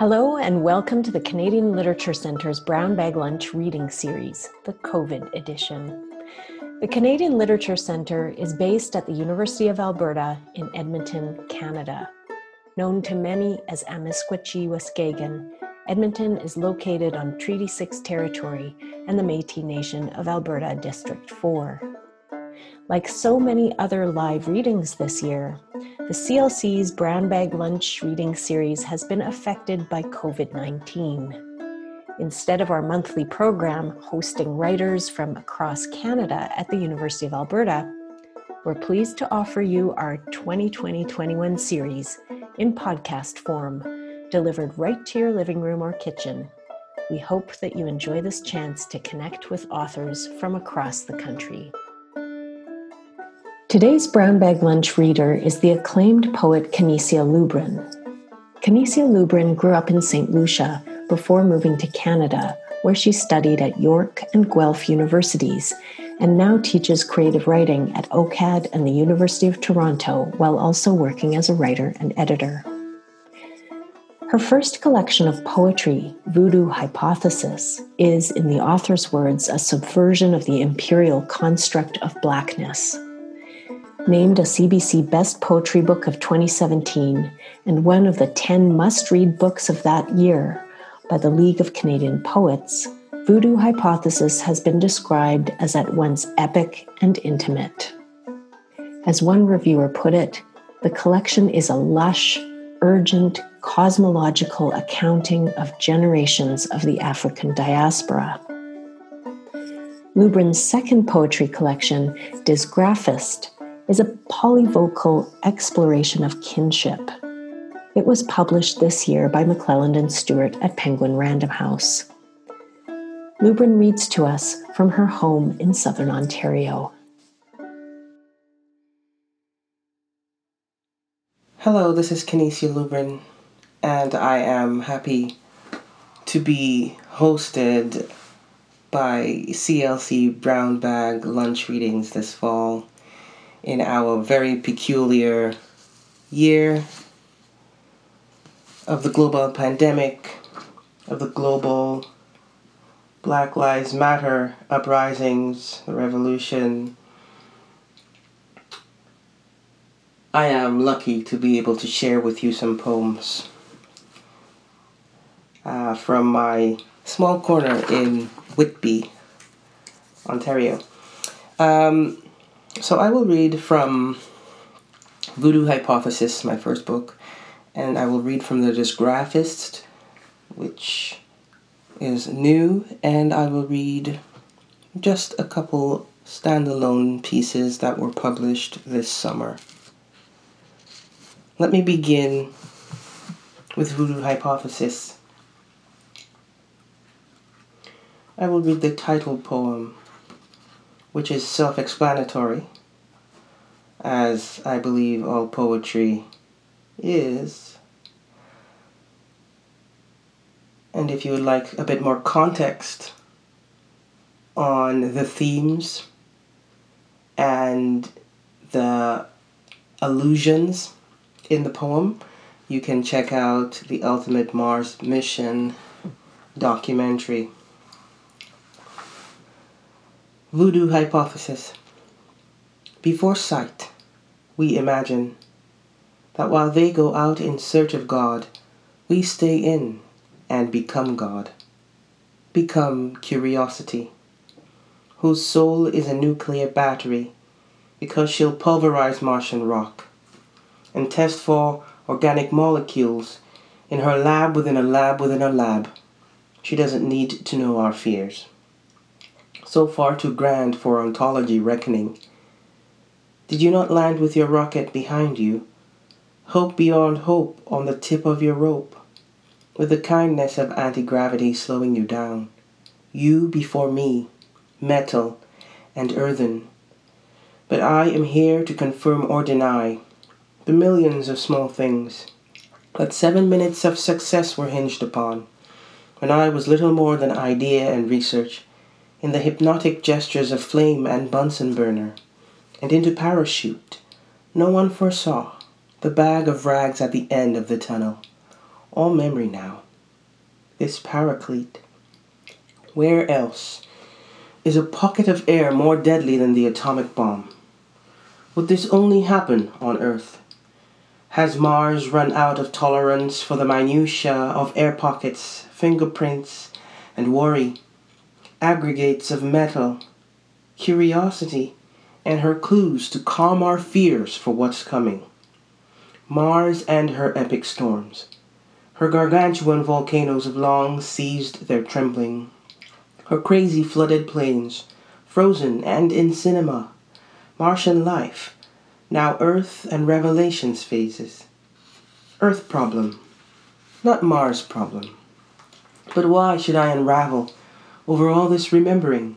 Hello, and welcome to the Canadian Literature Centre's Brown Bag Lunch reading series, the COVID edition. The Canadian Literature Centre is based at the University of Alberta in Edmonton, Canada. Known to many as Amiskwaci Waskagan, Edmonton is located on Treaty 6 territory and the Metis Nation of Alberta District 4. Like so many other live readings this year, the CLC's Brown Bag Lunch reading series has been affected by COVID 19. Instead of our monthly program hosting writers from across Canada at the University of Alberta, we're pleased to offer you our 2020 21 series in podcast form, delivered right to your living room or kitchen. We hope that you enjoy this chance to connect with authors from across the country. Today's Brown Bag Lunch reader is the acclaimed poet Canisia Lubrin. Canisia Lubrin grew up in St. Lucia before moving to Canada, where she studied at York and Guelph universities and now teaches creative writing at OCAD and the University of Toronto while also working as a writer and editor. Her first collection of poetry, Voodoo Hypothesis, is, in the author's words, a subversion of the imperial construct of blackness named a CBC Best Poetry Book of 2017 and one of the 10 must read books of that year by the League of Canadian Poets, Voodoo Hypothesis has been described as at once epic and intimate. As one reviewer put it, the collection is a lush, urgent, cosmological accounting of generations of the African diaspora. Lubrin's second poetry collection, Dyzgraphxst, is a polyvocal exploration of kinship. It was published this year by McClelland and Stewart at Penguin Random House. Lubrin reads to us from her home in southern Ontario. Hello, this is Canisia Lubrin, and I am happy to be hosted by CLC Brown Bag Lunch Readings this fall in our very peculiar year of the global pandemic, of the global Black Lives Matter uprisings, the revolution. I am lucky to be able to share with you some poems uh, from my small corner in Whitby, Ontario. Um, so I will read from Voodoo Hypothesis, my first book, and I will read from the Dyzgraphxst, which is new, and I will read just a couple standalone pieces that were published this summer. Let me begin with Voodoo Hypothesis. I will read the title poem which is self explanatory, as I believe all poetry is. And if you would like a bit more context on the themes and the allusions in the poem, you can check out the Ultimate Mars Mission documentary. Voodoo hypothesis. Before sight, we imagine that while they go out in search of God, we stay in and become God. Become curiosity, whose soul is a nuclear battery because she'll pulverize Martian rock and test for organic molecules in her lab within a lab within a lab. She doesn't need to know our fears so far too grand for ontology reckoning. Did you not land with your rocket behind you? Hope beyond hope on the tip of your rope, with the kindness of anti gravity slowing you down. You before me, metal and earthen. But I am here to confirm or deny the millions of small things that seven minutes of success were hinged upon, when I was little more than idea and research in the hypnotic gestures of flame and Bunsen burner, and into parachute, no one foresaw the bag of rags at the end of the tunnel. All memory now, this paraclete? Where else is a pocket of air more deadly than the atomic bomb? Would this only happen on Earth? Has Mars run out of tolerance for the minutiae of air pockets, fingerprints, and worry, aggregates of metal, curiosity, and her clues to calm our fears for what's coming? Mars and her epic storms. Her gargantuan volcanoes have long ceased their trembling. Her crazy flooded plains, frozen and in cinema. Martian life, now Earth and Revelations phases. Earth problem, not Mars problem. But why should I unravel over all this remembering?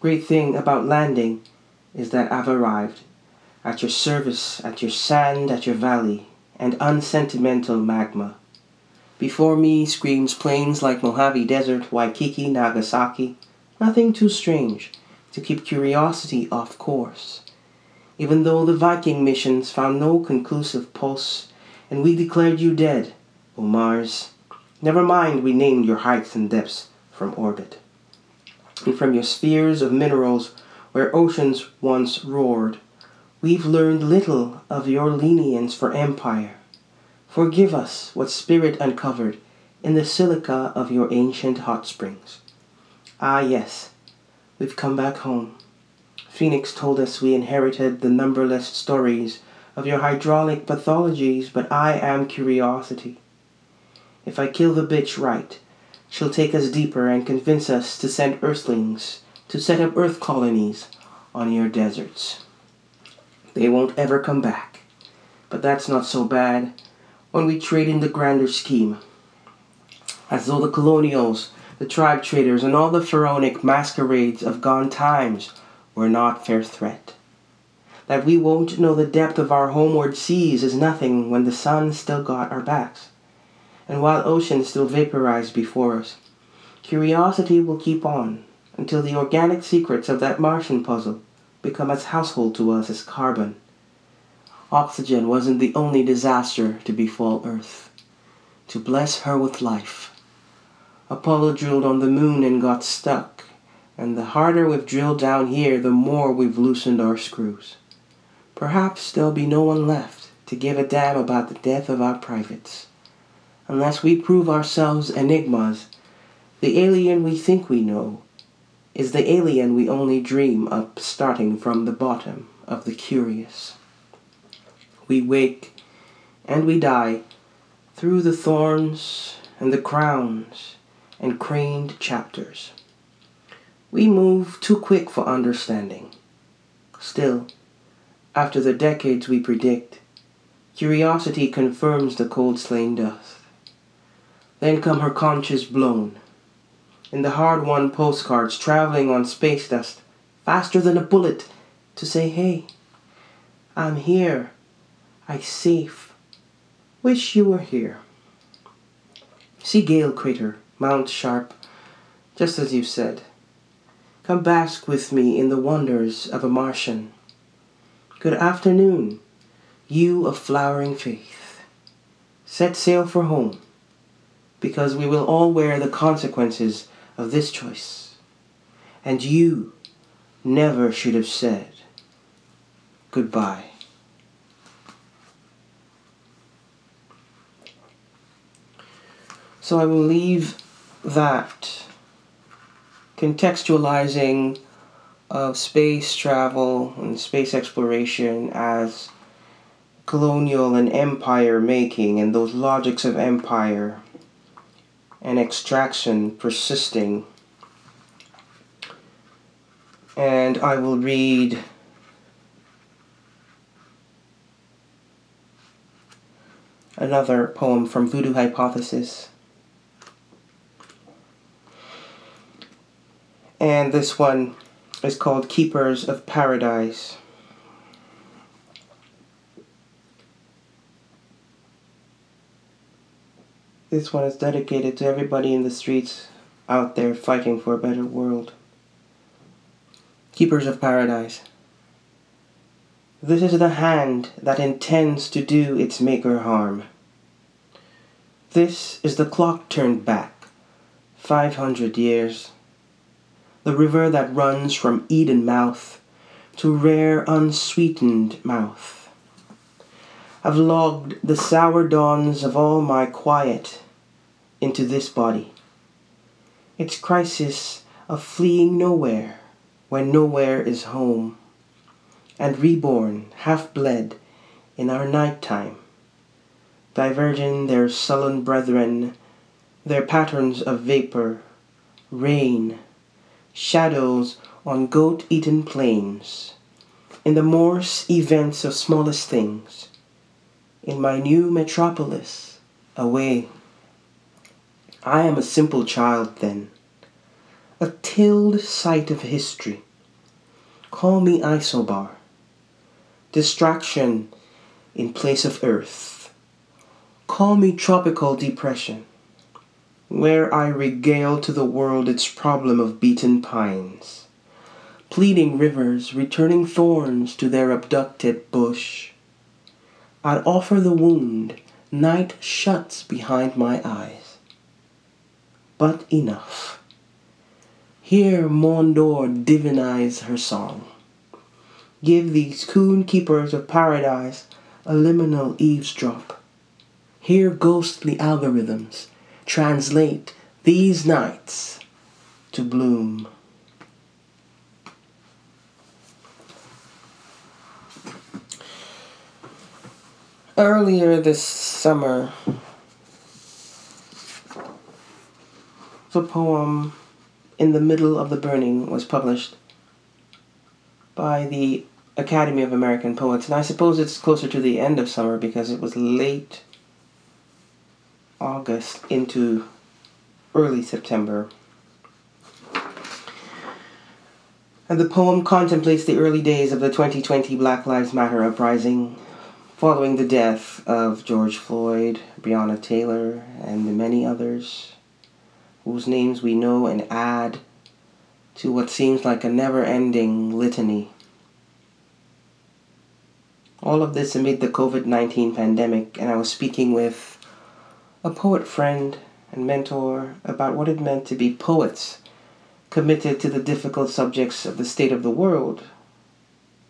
Great thing about landing is that I've arrived at your service, at your sand, at your valley, and unsentimental magma. Before me screams plains like Mojave Desert, Waikiki, Nagasaki. Nothing too strange to keep curiosity off course. Even though the Viking missions found no conclusive pulse, and we declared you dead, O Mars. Never mind, we named your heights and depths from orbit. And from your spheres of minerals where oceans once roared, we've learned little of your lenience for empire Forgive us what spirit uncovered in the silica of your ancient hot springs. Ah, yes, we've come back home. Phoenix told us we inherited the numberless stories of your hydraulic pathologies, but I am curiosity. If I kill the bitch right, she'll take us deeper and convince us to send earthlings to set up earth colonies on your deserts. They won't ever come back, but that's not so bad when we trade in the grander scheme. As though the colonials, the tribe traders, and all the pharaonic masquerades of gone times were not fair threat. That we won't know the depth of our homeward seas is nothing when the sun still got our backs, and while oceans still vaporize before us. Curiosity will keep on until the organic secrets of that Martian puzzle become as household to us as carbon Oxygen wasn't the only disaster to befall Earth. To bless her with life. Apollo drilled on the moon and got stuck, and the harder we've drilled down here, the more we've loosened our screws. Perhaps there'll be no one left to give a damn about the death of our privates. Unless we prove ourselves enigmas, the alien we think we know is the alien we only dream of starting from the bottom of the curious we wake and we die through the thorns and the crowns and craned chapters. We move too quick for understanding. Still, after the decades we predict, curiosity confirms the cold slain dust. Then come her conches blown, in the hard won postcards traveling on space dust, faster than a bullet, to say, hey, I'm here I safe. Wish you were here. See Gale Crater, Mount Sharp, just as you said. Come bask with me in the wonders of a Martian. Good afternoon, you of flowering faith. Set sail for home, because we will all wear the consequences of this choice. And you never should have said goodbye. So I will leave that contextualizing of space travel and space exploration as colonial and empire making and those logics of empire and extraction persisting. And I will read another poem from Voodoo Hypothesis. and this one is called Keepers of Paradise. This one is dedicated to everybody in the streets out there fighting for a better world. Keepers of Paradise. This is the hand that intends to do its maker harm. This is the clock turned back five hundred years. The river that runs from Eden mouth to rare unsweetened mouth. I've logged the sour dawns of all my quiet into this body. Its crisis of fleeing nowhere when nowhere is home, and reborn, half bled, in our night time, diverging their sullen brethren, their patterns of vapor, rain, shadows on goat eaten plains, in the Morse events of smallest things, in my new metropolis, away. I am a simple child then, a tilled sight of history. Call me isobar, distraction in place of earth. Call me tropical depression where I regale to the world its problem of beaten pines, pleading rivers returning thorns to their abducted bush. I'd offer the wound night shuts behind my eyes. But enough. Here Mondor divinize her song. Give these coon keepers of paradise a liminal eavesdrop. Hear ghostly algorithms translate these nights to bloom. Earlier this summer, the poem In the Middle of the Burning was published by the Academy of American Poets, and I suppose it's closer to the end of summer because it was late August into early September. And the poem contemplates the early days of the 2020 Black Lives Matter uprising following the death of George Floyd, Breonna Taylor, and the many others whose names we know and add to what seems like a never ending litany. All of this amid the COVID 19 pandemic, and I was speaking with a poet friend and mentor about what it meant to be poets committed to the difficult subjects of the state of the world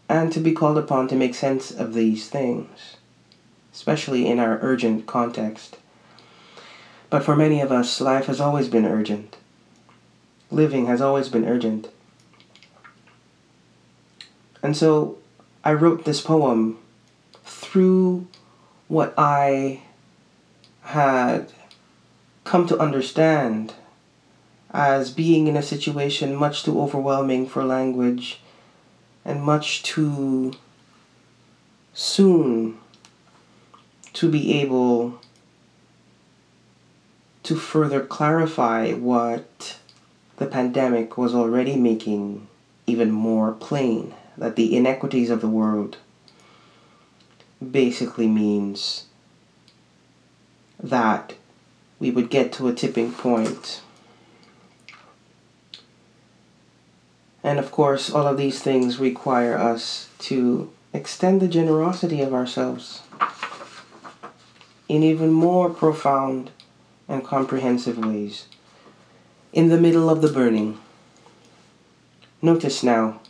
and to be called upon to make sense of these things, especially in our urgent context. But for many of us, life has always been urgent. Living has always been urgent. And so I wrote this poem through what I had come to understand as being in a situation much too overwhelming for language and much too soon to be able to further clarify what the pandemic was already making even more plain that the inequities of the world basically means that we would get to a tipping point. And of course, all of these things require us to extend the generosity of ourselves in even more profound and comprehensive ways. In the middle of the burning, notice now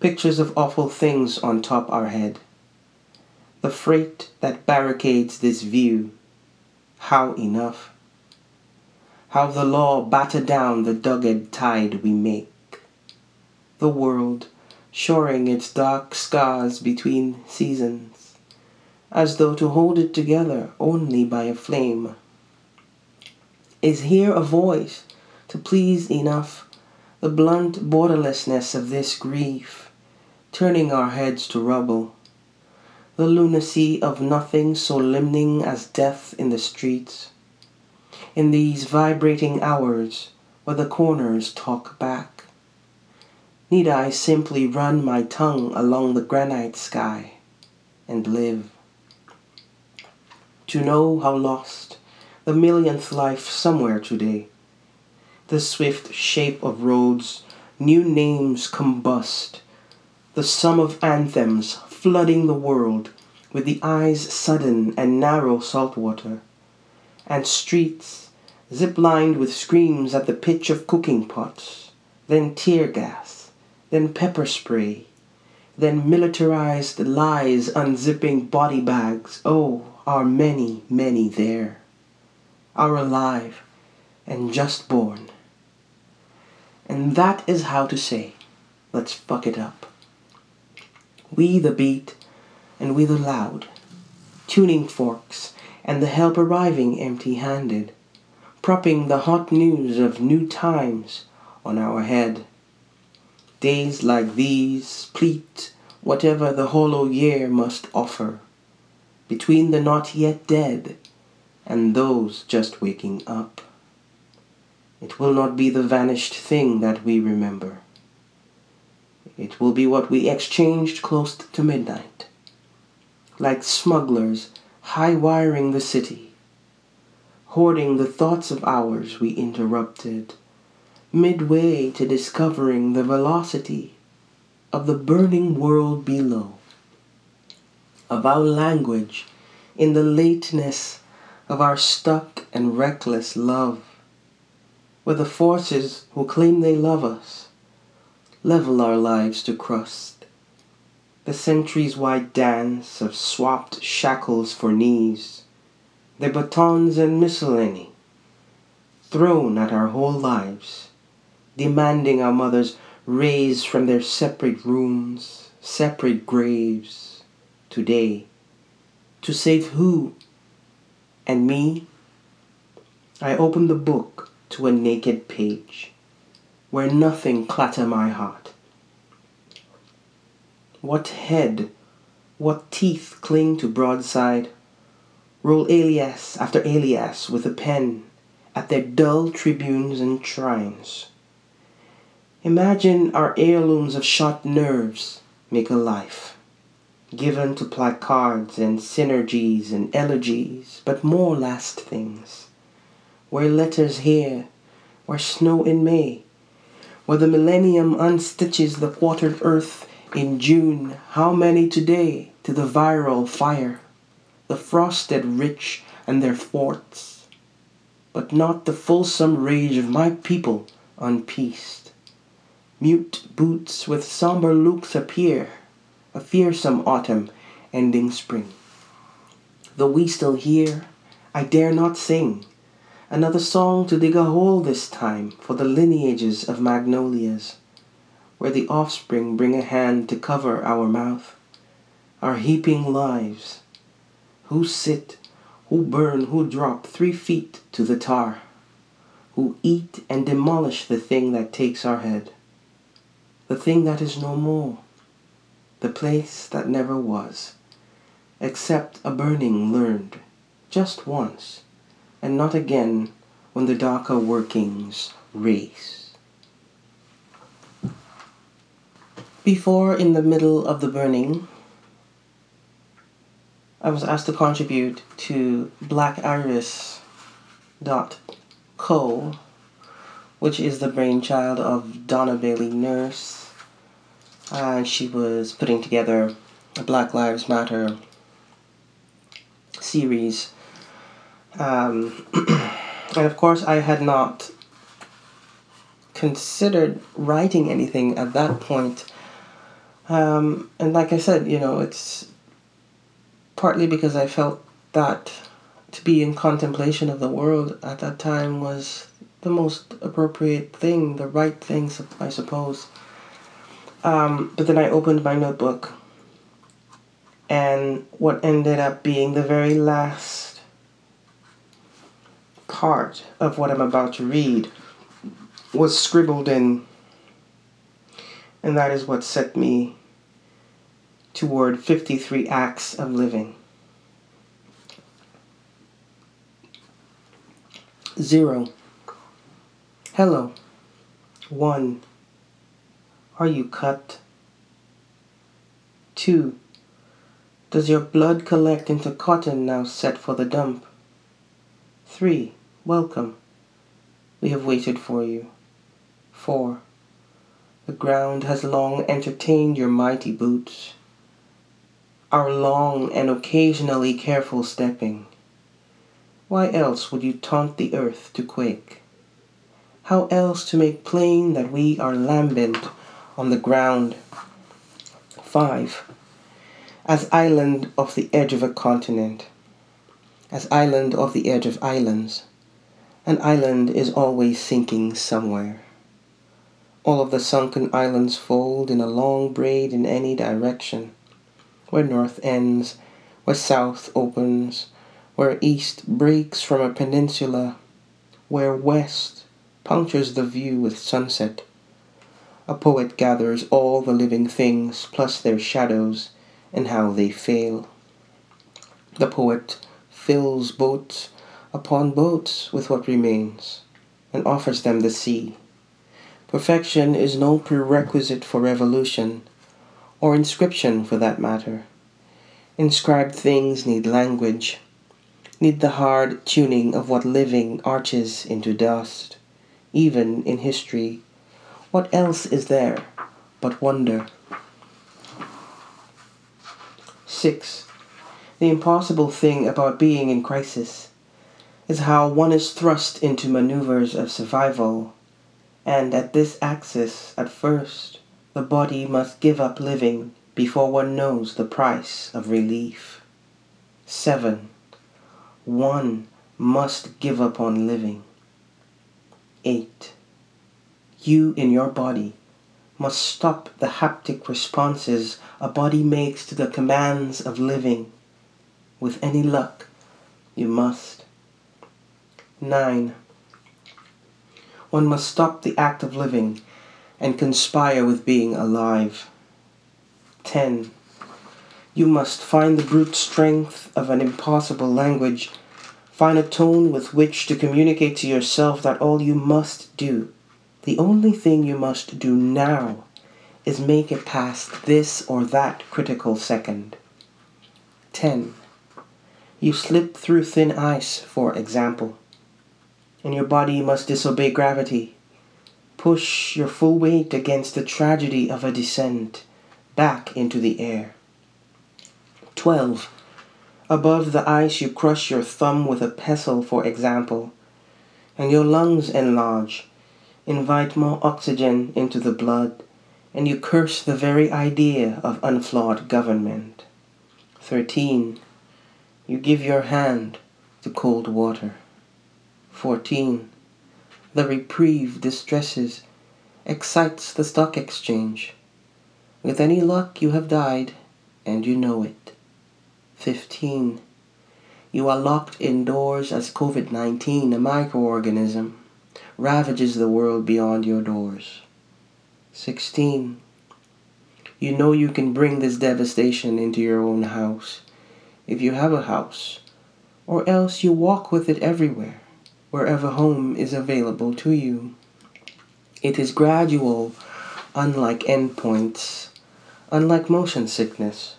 pictures of awful things on top our head. The freight that barricades this view how enough? How the law batter down the dogged tide we make. The world shoring its dark scars between seasons, as though to hold it together only by a flame. Is here a voice to please enough the blunt borderlessness of this grief, turning our heads to rubble? the lunacy of nothing so limning as death in the streets. In these vibrating hours where the corners talk back, need I simply run my tongue along the granite sky and live? To know how lost the millionth life somewhere today, the swift shape of roads, new names combust, the sum of anthems flooding the world with the eyes sudden and narrow saltwater, and streets zip-lined with screams at the pitch of cooking pots, then tear gas, then pepper spray, then militarized lies unzipping body bags. Oh, are many, many there, are alive and just born. And that is how to say, let's fuck it up. We the beat and we the loud, tuning forks and the help arriving empty handed propping the hot news of new times on our head. Days like these pleat whatever the hollow year must offer, between the not yet dead and those just waking up. It will not be the vanished thing that we remember. It will be what we exchanged close to midnight, like smugglers high wiring the city hoarding the thoughts of hours we interrupted, midway to discovering the velocity of the burning world below, of our language in the lateness of our stuck and reckless love, where the forces who claim they love us level our lives to crust. The centuries wide dance of swapped shackles for knees. The batons and miscellany thrown at our whole lives, demanding our mothers raise from their separate rooms, separate graves, today, to save who? And me? I open the book to a naked page, where nothing clatter my heart. What head, what teeth cling to broadside? roll alias after alias with a pen at their dull tribunes and shrines. Imagine our heirlooms of shot nerves make a life, given to placards and synergies and elegies, but more last things, where letters here, where snow in May, where the millennium unstitches the quartered earth in June, how many today to the viral fire? the frosted rich and their forts, but not the fulsome rage of my people unpieced. Mute boots with somber looks appear, a fearsome autumn ending spring. Though we still hear, I dare not sing. Another song to dig a hole this time for the lineages of magnolias, where the offspring bring a hand to cover our mouth, our heaping lives. Who sit, who burn, who drop three feet to the tar, who eat and demolish the thing that takes our head, the thing that is no more, the place that never was, except a burning learned just once, and not again when the darker workings race. Before in the middle of the burning, I was asked to contribute to blackiris.co, which is the brainchild of Donna Bailey Nurse. And she was putting together a Black Lives Matter series. Um, and of course, I had not considered writing anything at that point. Um, and like I said, you know, it's partly because I felt that to be in contemplation of the world at that time was the most appropriate thing, the right thing, I suppose. Um, but then I opened my notebook, and what ended up being the very last part of what I'm about to read was scribbled in, and that is what set me toward 53 acts of living. Zero. Hello. One. Are you cut? Two. Does your blood collect into cotton now set for the dump? Three. Welcome. We have waited for you. Four. The ground has long entertained your mighty boots our long and occasionally careful stepping. Why else would you taunt the earth to quake? How else to make plain that we are lambent on the ground? 5. As island of the edge of a continent, as island of the edge of islands, an island is always sinking somewhere. All of the sunken islands fold in a long braid in any direction, where north ends, where south opens, where east breaks from a peninsula, where west punctures the view with sunset. A poet gathers all the living things plus their shadows and how they fail. The poet fills boats upon boats with what remains and offers them the sea. Perfection is no prerequisite for revolution, or inscription for that matter. Inscribed things need language, need the hard tuning of what living arches into dust. Even in history, what else is there but wonder? 6. The impossible thing about being in crisis is how one is thrust into maneuvers of survival, and at this axis, at first, the body must give up living before one knows the price of relief. 7. One must give up on living. 8. You in your body must stop the haptic responses a body makes to the commands of living. With any luck, you must. 9. One must stop the act of living and conspire with being alive. 10. You must find the brute strength of an impossible language Find a tone with which to communicate to yourself that all you must do, the only thing you must do now, is make it past this or that critical second. 10. You slip through thin ice, for example, and your body must disobey gravity. Push your full weight against the tragedy of a descent back into the air. 12 Above the ice, you crush your thumb with a pestle, for example, and your lungs enlarge, invite more oxygen into the blood, and you curse the very idea of unflawed government. 13. You give your hand to cold water. 14. The reprieve distresses, excites the stock exchange. With any luck, you have died, and you know it. 15. You are locked indoors as COVID 19, a microorganism, ravages the world beyond your doors. 16. You know you can bring this devastation into your own house, if you have a house, or else you walk with it everywhere, wherever home is available to you. It is gradual, unlike endpoints, unlike motion sickness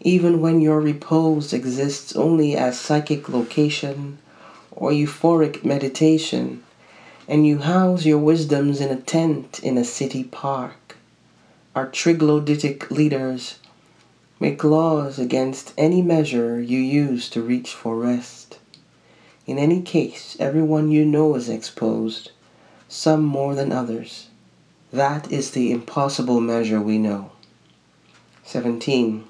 even when your repose exists only as psychic location or euphoric meditation, and you house your wisdoms in a tent in a city park. Our triglodytic leaders make laws against any measure you use to reach for rest. In any case, everyone you know is exposed, some more than others. That is the impossible measure we know. 17.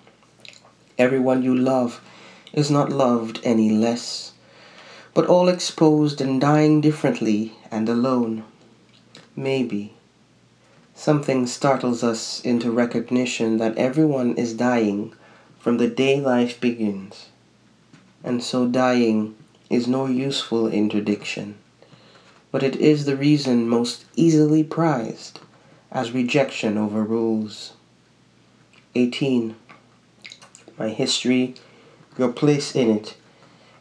Everyone you love is not loved any less, but all exposed and dying differently and alone. Maybe something startles us into recognition that everyone is dying from the day life begins, and so dying is no useful interdiction, but it is the reason most easily prized as rejection overrules. 18 my history, your place in it,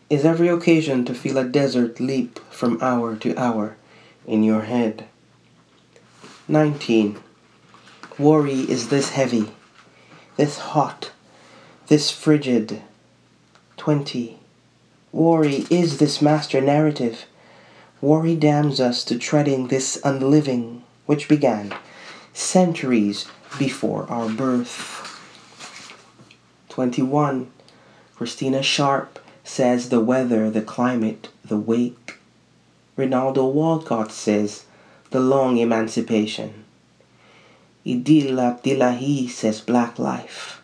is every occasion to feel a desert leap from hour to hour in your head. 19. Worry is this heavy, this hot, this frigid. 20. Worry is this master narrative. Worry damns us to treading this unliving which began centuries before our birth. 21. Christina Sharpe says the weather, the climate, the wake. Rinaldo Walcott says the long emancipation. Idil Abdillahi says black life.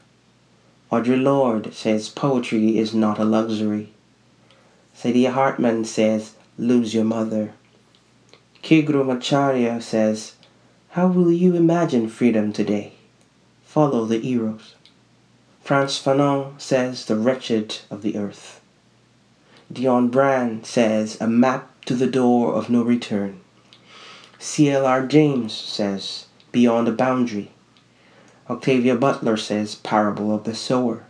Audre Lorde says poetry is not a luxury. Saidiya Hartman says lose your mother. Macharya says how will you imagine freedom today? Follow the Eros. Frantz Fanon says the wretched of the earth. Dionne Brand says a map to the door of no return. C.L.R. James says beyond a boundary. Octavia Butler says parable of the sower.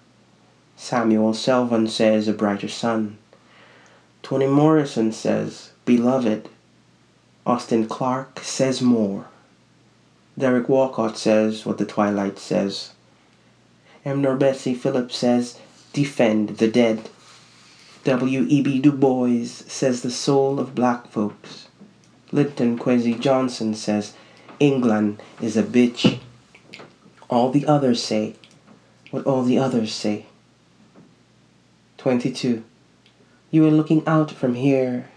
Samuel Selvon says a brighter sun. Toni Morrison says beloved. Austin Clarke says more. Derek Walcott says what the twilight says. M. NourbeSe Phillips says, defend the dead. W.E.B. Du Bois says the soul of black folks. Linton Kwesi Johnson says, England is a bitch. All the others say what all the others say. 22. You are looking out from here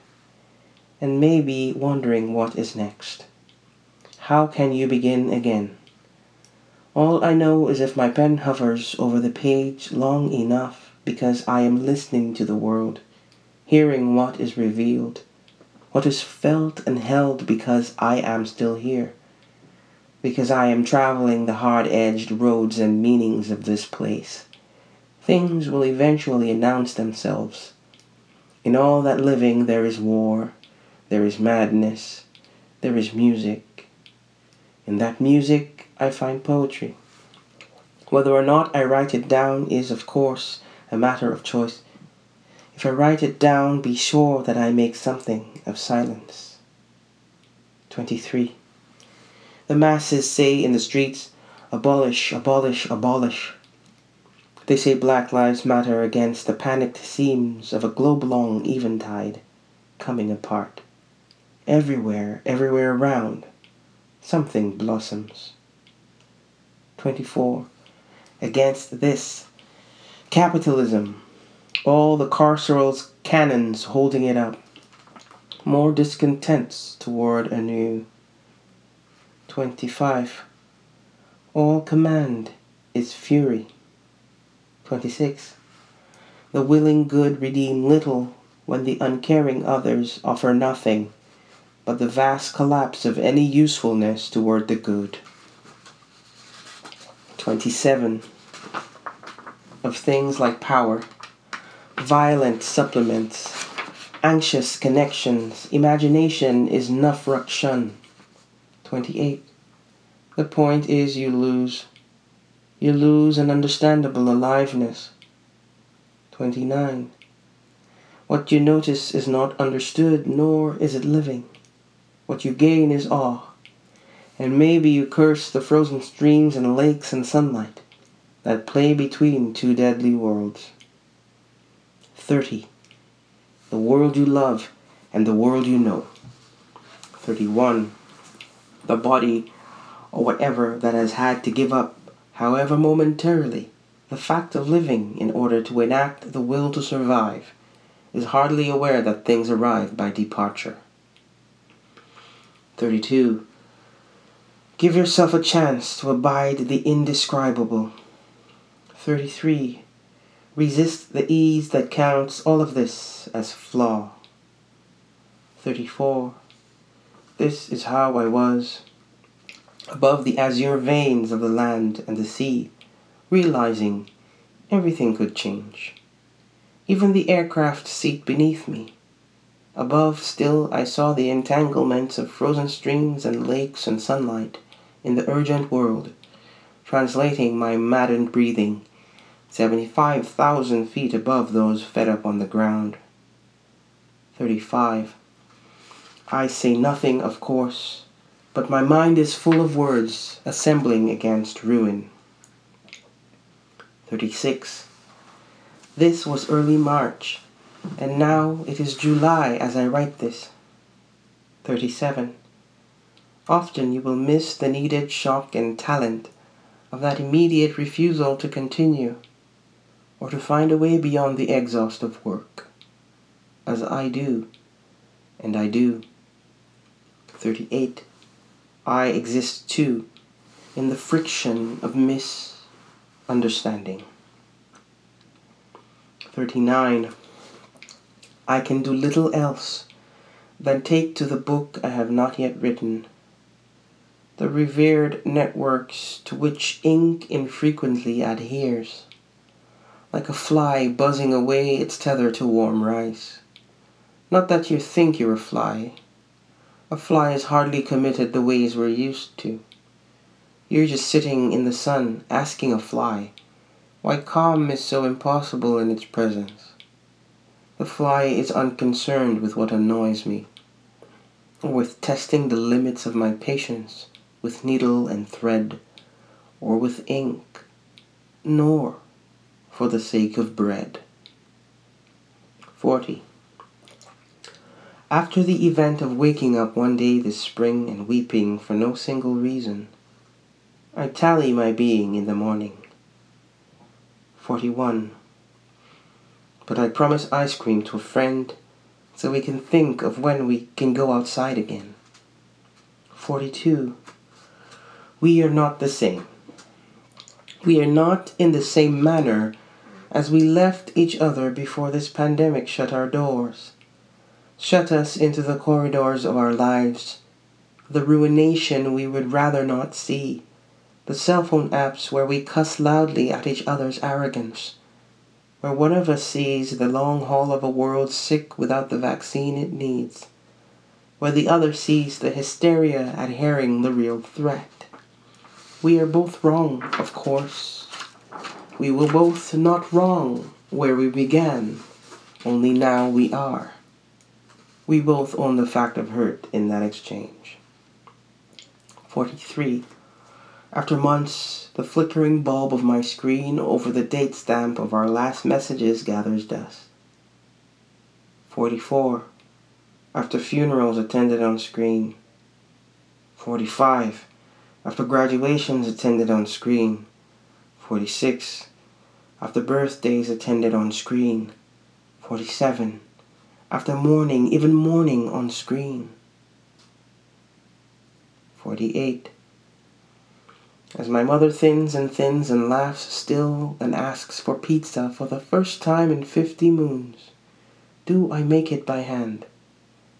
and maybe wondering what is next. How can you begin again? All I know is if my pen hovers over the page long enough because I am listening to the world, hearing what is revealed, what is felt and held because I am still here, because I am traveling the hard edged roads and meanings of this place. Things will eventually announce themselves. In all that living there is war, there is madness, there is music, in that music, I find poetry. Whether or not I write it down is, of course, a matter of choice. If I write it down, be sure that I make something of silence. 23. The masses say in the streets, abolish, abolish, abolish. They say Black Lives Matter against the panicked seams of a globe-long eventide coming apart. Everywhere, everywhere around something blossoms. 24. Against this, capitalism, all the carceral cannons holding it up, more discontents toward a new. 25. All command is fury. 26. The willing good redeem little when the uncaring others offer nothing but the vast collapse of any usefulness toward the good. 27. Of things like power, violent supplements, anxious connections, imagination is nafrakshan. 28. The point is you lose. You lose an understandable aliveness. 29. What you notice is not understood, nor is it living. What you gain is awe. And maybe you curse the frozen streams and lakes and sunlight that play between two deadly worlds. 30. The world you love and the world you know. 31. The body or whatever that has had to give up, however momentarily, the fact of living in order to enact the will to survive, is hardly aware that things arrive by departure. 32. Give yourself a chance to abide the indescribable. 33. Resist the ease that counts all of this as flaw. 34. This is how I was. Above the azure veins of the land and the sea, realizing everything could change. Even the aircraft seat beneath me Above still I saw the entanglements of frozen streams and lakes and sunlight in the urgent world, translating my maddened breathing, 75,000 feet above those fed up on the ground. 35. I say nothing, of course, but my mind is full of words assembling against ruin. 36. This was early March and now it is July as I write this. 37. Often you will miss the needed shock and talent of that immediate refusal to continue. Or to find a way beyond the exhaust of work, as I do, and I do. 38. I exist too in the friction of misunderstanding. 39. I can do little else than take to the book I have not yet written, the revered networks to which ink infrequently adheres, like a fly buzzing away its tether to warm rice. Not that you think you're a fly. A fly is hardly committed the ways we're used to. You're just sitting in the sun asking a fly why calm is so impossible in its presence. The fly is unconcerned with what annoys me, or with testing the limits of my patience with needle and thread, or with ink, nor for the sake of bread. 40. After the event of waking up one day this spring and weeping for no single reason, I tally my being in the morning. 41. But I promise ice cream to a friend so we can think of when we can go outside again. 42. We are not the same. We are not in the same manner as we left each other before this pandemic shut our doors, shut us into the corridors of our lives, the ruination we would rather not see the cell phone apps where we cuss loudly at each other's arrogance, where one of us sees the long haul of a world sick without the vaccine it needs, where the other sees the hysteria at hearing the real threat. We are both wrong, of course. We were both not wrong where we began, only now we are. We both own the fact of hurt in that exchange. 43. After months, the flickering bulb of my screen over the date stamp of our last messages gathers dust. 44. After funerals attended on screen. 45. After graduations attended on screen. 46. After birthdays attended on screen. 47. After mourning, even mourning on screen. 48 as my mother thins and thins and laughs still and asks for pizza for the first time in fifty moons. Do I make it by hand?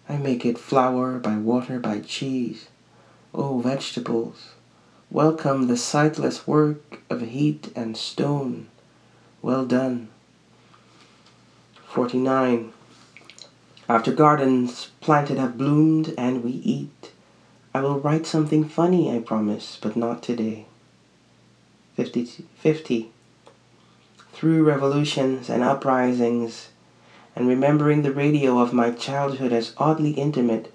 I make it flour by water by cheese. Oh, vegetables, welcome the sightless work of heat and stone. Well done. 49. After gardens planted have bloomed and we eat, I will write something funny, I promise, but not today. 50, 50. Through revolutions and uprisings, and remembering the radio of my childhood as oddly intimate,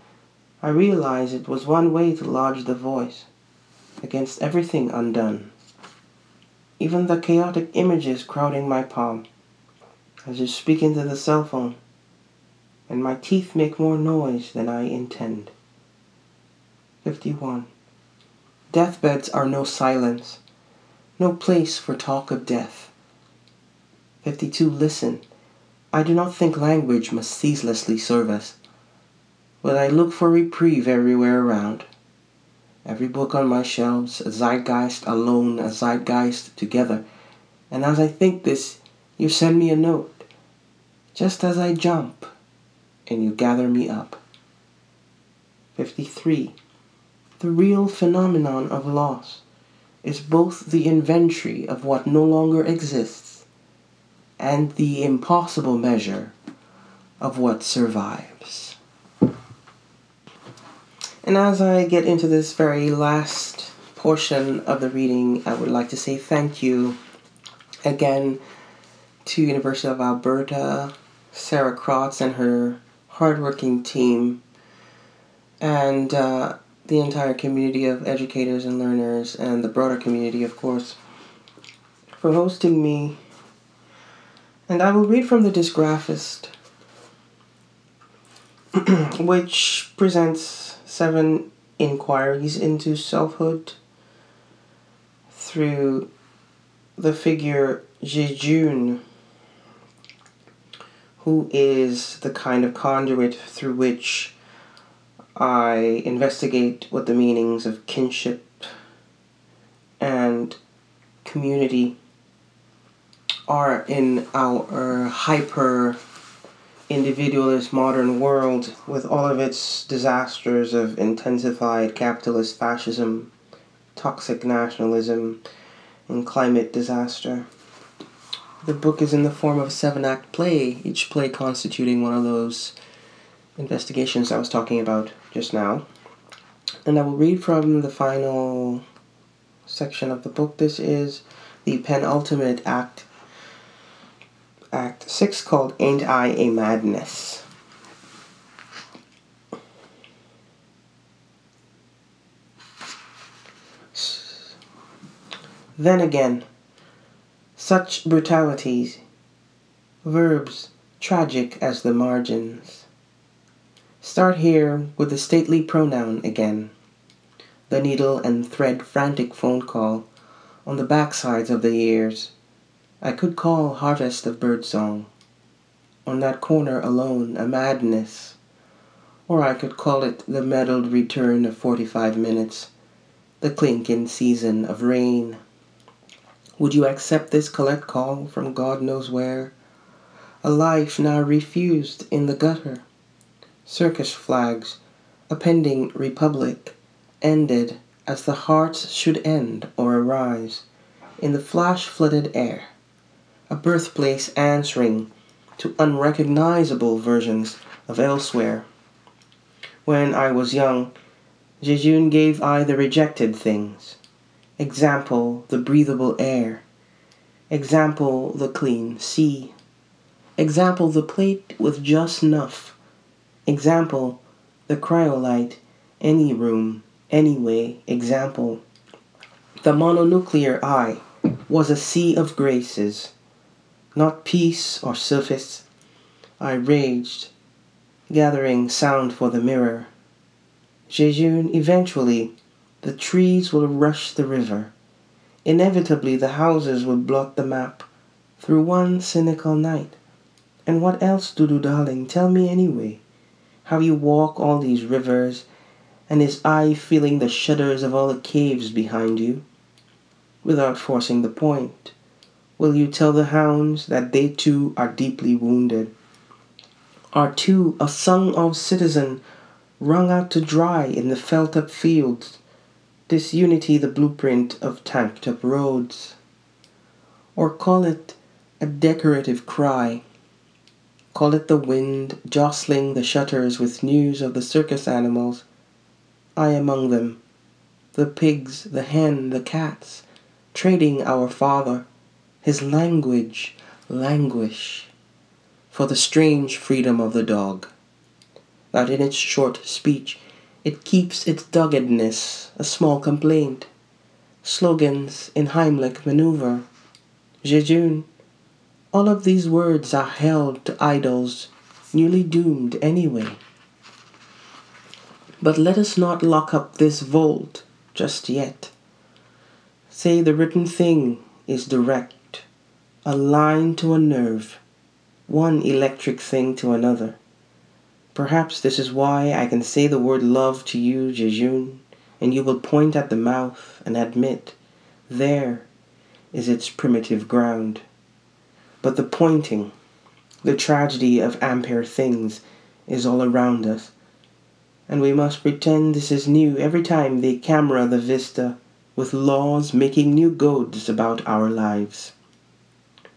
I realize it was one way to lodge the voice against everything undone. Even the chaotic images crowding my palm as you speak into the cell phone, and my teeth make more noise than I intend. 51. Deathbeds are no silence, no place for talk of death. 52. Listen, I do not think language must ceaselessly serve us, but I look for reprieve everywhere around. Every book on my shelves, a zeitgeist alone, a zeitgeist together. And as I think this, you send me a note, just as I jump, and you gather me up. 53. The real phenomenon of loss is both the inventory of what no longer exists and the impossible measure of what survives. And as I get into this very last portion of the reading, I would like to say thank you again to University of Alberta, Sarah Krotz and her hardworking team, and uh, the entire community of educators and learners and the broader community, of course, for hosting me. And I will read from the Dyzgraphxst, which presents seven inquiries into selfhood through the figure Jejune who is the kind of conduit through which I investigate what the meanings of kinship and community are in our hyper individualist modern world with all of its disasters of intensified capitalist fascism, toxic nationalism, and climate disaster. The book is in the form of a seven act play, each play constituting one of those investigations I was talking about just now. And I will read from the final section of the book. This is the penultimate act Act 6 called Ain't I a Madness? Then again, such brutalities, verbs tragic as the margins. Start here with the stately pronoun again, the needle and thread frantic phone call on the backsides of the ears I could call harvest of birdsong. On that corner alone, a madness. Or I could call it the meddled return of forty five minutes, the clink in season of rain. Would you accept this collect call from God knows where? A life now refused in the gutter. Circus flags, a pending republic, ended as the hearts should end or arise in the flash flooded air a birthplace answering to unrecognizable versions of elsewhere. When I was young, Jejune gave I the rejected things. Example, the breathable air. Example, the clean sea. Example, the plate with just enough. Example, the cryolite, any room, anyway. Example, the mononuclear eye was a sea of graces not peace or surface. I raged, gathering sound for the mirror. Jejune, eventually, the trees will rush the river. Inevitably, the houses will blot the map through one cynical night. And what else, Dudu darling? Tell me anyway. How you walk all these rivers, and is I feeling the shudders of all the caves behind you? Without forcing the point, Will you tell the hounds that they too are deeply wounded? Are too a song of citizen wrung out to dry in the felt up fields? Disunity the blueprint of tanked up roads? Or call it a decorative cry? Call it the wind jostling the shutters with news of the circus animals. I among them, the pigs, the hen, the cats, trading our father his language languish for the strange freedom of the dog, that in its short speech it keeps its doggedness a small complaint. Slogans in Heimlich maneuver, jejune, all of these words are held to idols newly doomed anyway. But let us not lock up this vault just yet. Say the written thing is direct a line to a nerve, one electric thing to another. Perhaps this is why I can say the word love to you, Jejune, and you will point at the mouth and admit there is its primitive ground. But the pointing, the tragedy of ampere things, is all around us, and we must pretend this is new every time they camera the vista with laws making new goads about our lives.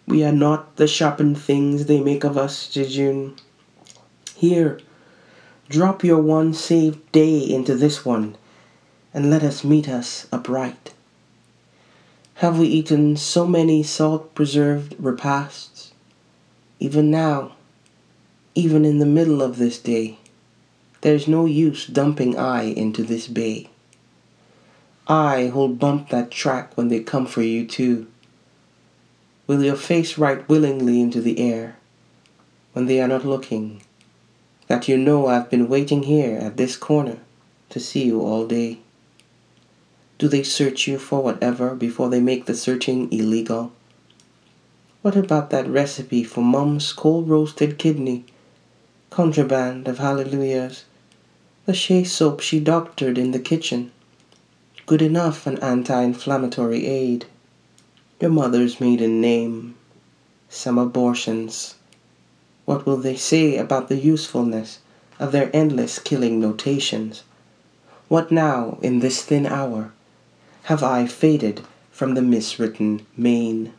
We are not the sharpened things they make of us, Jejune. Here, drop your one saved day into this one, and let us meet us upright. Have we eaten so many salt preserved repasts? Even now, even in the middle of this day, there's no use dumping I into this bay. I who'll bump that track when they come for you too Will your face write willingly into the air when they are not looking, that you know I've been waiting here at this corner to see you all day? Do they search you for whatever before they make the searching illegal? What about that recipe for Mum's cold roasted kidney? Contraband of hallelujahs. The shea soap she doctored in the kitchen. Good enough an anti-inflammatory aid. Your mother's maiden name. Some abortions. What will they say about the usefulness of their endless killing notations? What now, in this thin hour, have I faded from the miswritten main?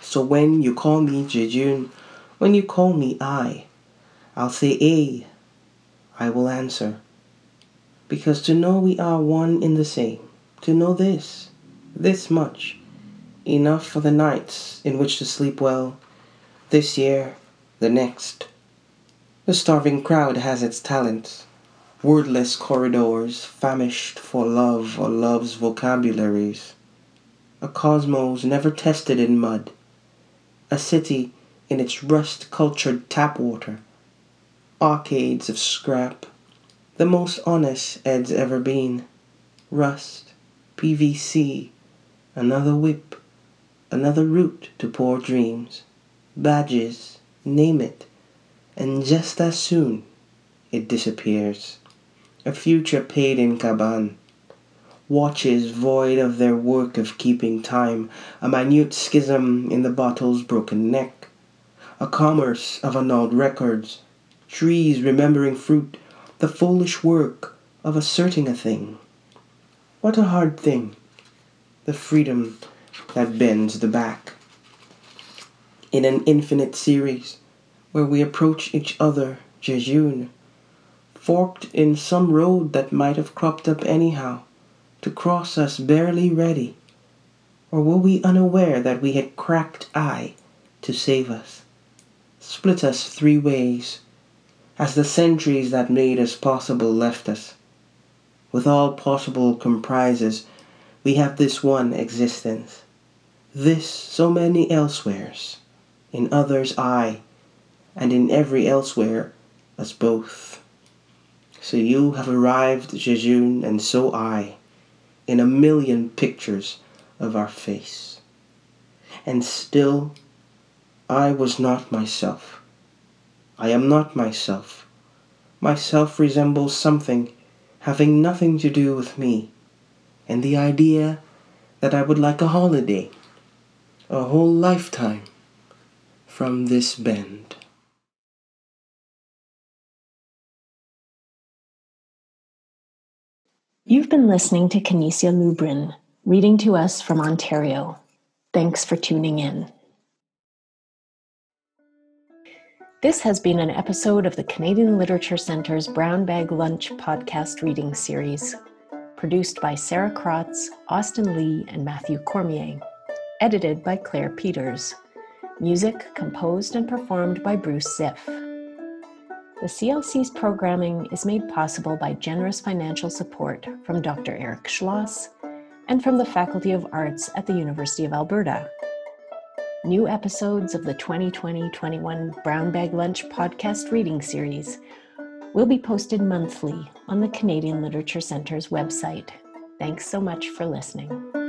So when you call me Jejune, when you call me I, I'll say A. I will answer. Because to know we are one in the same, to know this, this much, enough for the nights in which to sleep well, this year, the next. The starving crowd has its talents, wordless corridors, famished for love or love's vocabularies. A cosmos never tested in mud a city in its rust cultured tap water, arcades of scrap, the most honest Ed's ever been. Rust, PVC, another whip, another route to poor dreams, badges, name it, and just as soon it disappears. A future paid in Caban. Watches void of their work of keeping time, a minute schism in the bottle's broken neck, a commerce of annulled records, trees remembering fruit, the foolish work of asserting a thing. What a hard thing, the freedom that bends the back. In an infinite series where we approach each other jejune, forked in some road that might have cropped up anyhow, to cross us barely ready? Or were we unaware that we had cracked eye to save us, split us three ways, as the centuries that made us possible left us? With all possible comprises, we have this one existence, this so many elsewheres, in others I, and in every elsewhere as both. So you have arrived, Jejune, and so I in a million pictures of our face. And still, I was not myself. I am not myself. Myself resembles something having nothing to do with me, and the idea that I would like a holiday, a whole lifetime, from this bend. You've been listening to Canisia Lubrin, reading to us from Ontario. Thanks for tuning in. This has been an episode of the Canadian Literature Centre's Brown Bag Lunch podcast reading series, produced by Sarah Krotz, Austin Lee, and Matthew Cormier, edited by Claire Peters, music composed and performed by Bruce Ziff. The CLC's programming is made possible by generous financial support from Dr. Eric Schloss and from the Faculty of Arts at the University of Alberta. New episodes of the 2020 21 Brown Bag Lunch podcast reading series will be posted monthly on the Canadian Literature Centre's website. Thanks so much for listening.